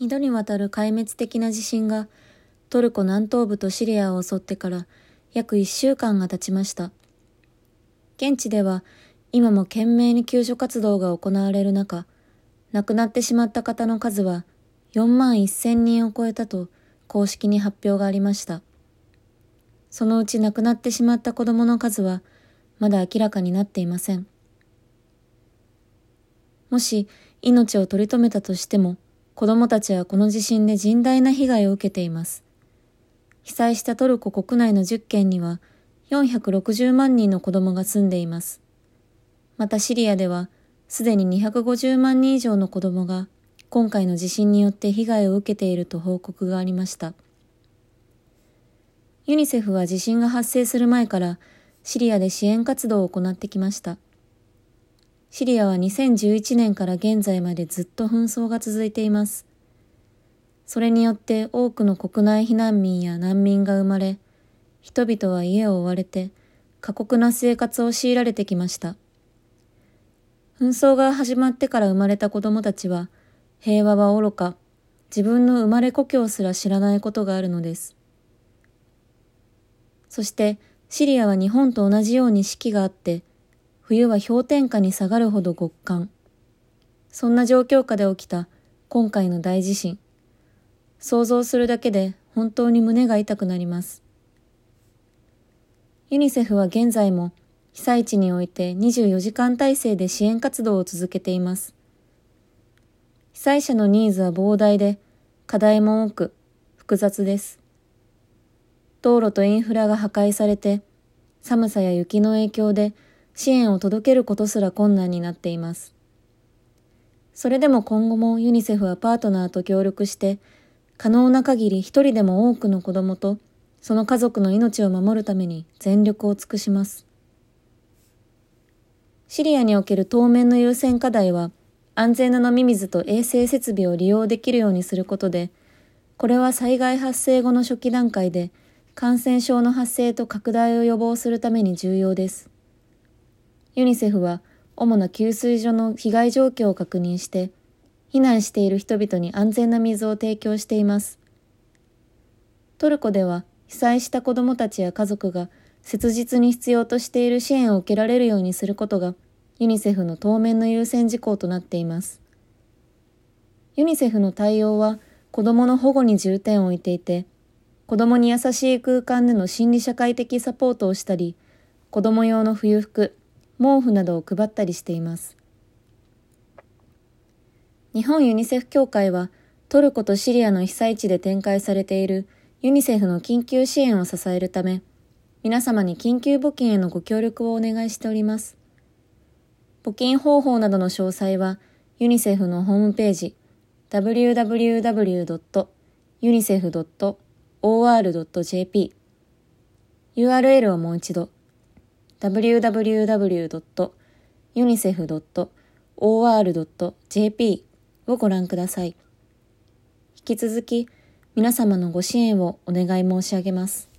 二度にわたる壊滅的な地震がトルコ南東部とシリアを襲ってから約一週間が経ちました。現地では今も懸命に救助活動が行われる中、亡くなってしまった方の数は4万1000人を超えたと公式に発表がありました。そのうち亡くなってしまった子供の数はまだ明らかになっていません。もし命を取り留めたとしても、子供たちはこの地震で甚大な被害を受けています。被災したトルコ国内の10県には460万人の子供が住んでいます。またシリアではすでに250万人以上の子供が今回の地震によって被害を受けていると報告がありました。ユニセフは地震が発生する前からシリアで支援活動を行ってきました。シリアは2011年から現在までずっと紛争が続いています。それによって多くの国内避難民や難民が生まれ、人々は家を追われて過酷な生活を強いられてきました。紛争が始まってから生まれた子供たちは、平和は愚か、自分の生まれ故郷すら知らないことがあるのです。そして、シリアは日本と同じように四季があって、冬は氷点下に下がるほど極寒。そんな状況下で起きた今回の大地震。想像するだけで本当に胸が痛くなります。ユニセフは現在も被災地において24時間体制で支援活動を続けています。被災者のニーズは膨大で、課題も多く、複雑です。道路とインフラが破壊されて、寒さや雪の影響で支援を届けることすら困難になっています。それでも今後もユニセフはパートナーと協力して、可能な限り一人でも多くの子供とその家族の命を守るために全力を尽くします。シリアにおける当面の優先課題は、安全な飲み水と衛生設備を利用できるようにすることで、これは災害発生後の初期段階で感染症の発生と拡大を予防するために重要です。ユニセフは主な給水所の被害状況を確認して、避難している人々に安全な水を提供しています。トルコでは被災した子どもたちや家族が切実に必要としている支援を受けられるようにすることがユニセフの当面の優先事項となっています。ユニセフの対応は子供の保護に重点を置いていて、子供に優しい空間での心理社会的サポートをしたり、子供用の冬服、毛布などを配ったりしています。日本ユニセフ協会はトルコとシリアの被災地で展開されているユニセフの緊急支援を支えるため、皆様に緊急募金へのご協力をお願いしております。募金方法などの詳細は、ユニセフのホームページ、www.unicef.or.jp URL をもう一度、www.unicef.or.jp をご覧ください。引き続き、皆様のご支援をお願い申し上げます。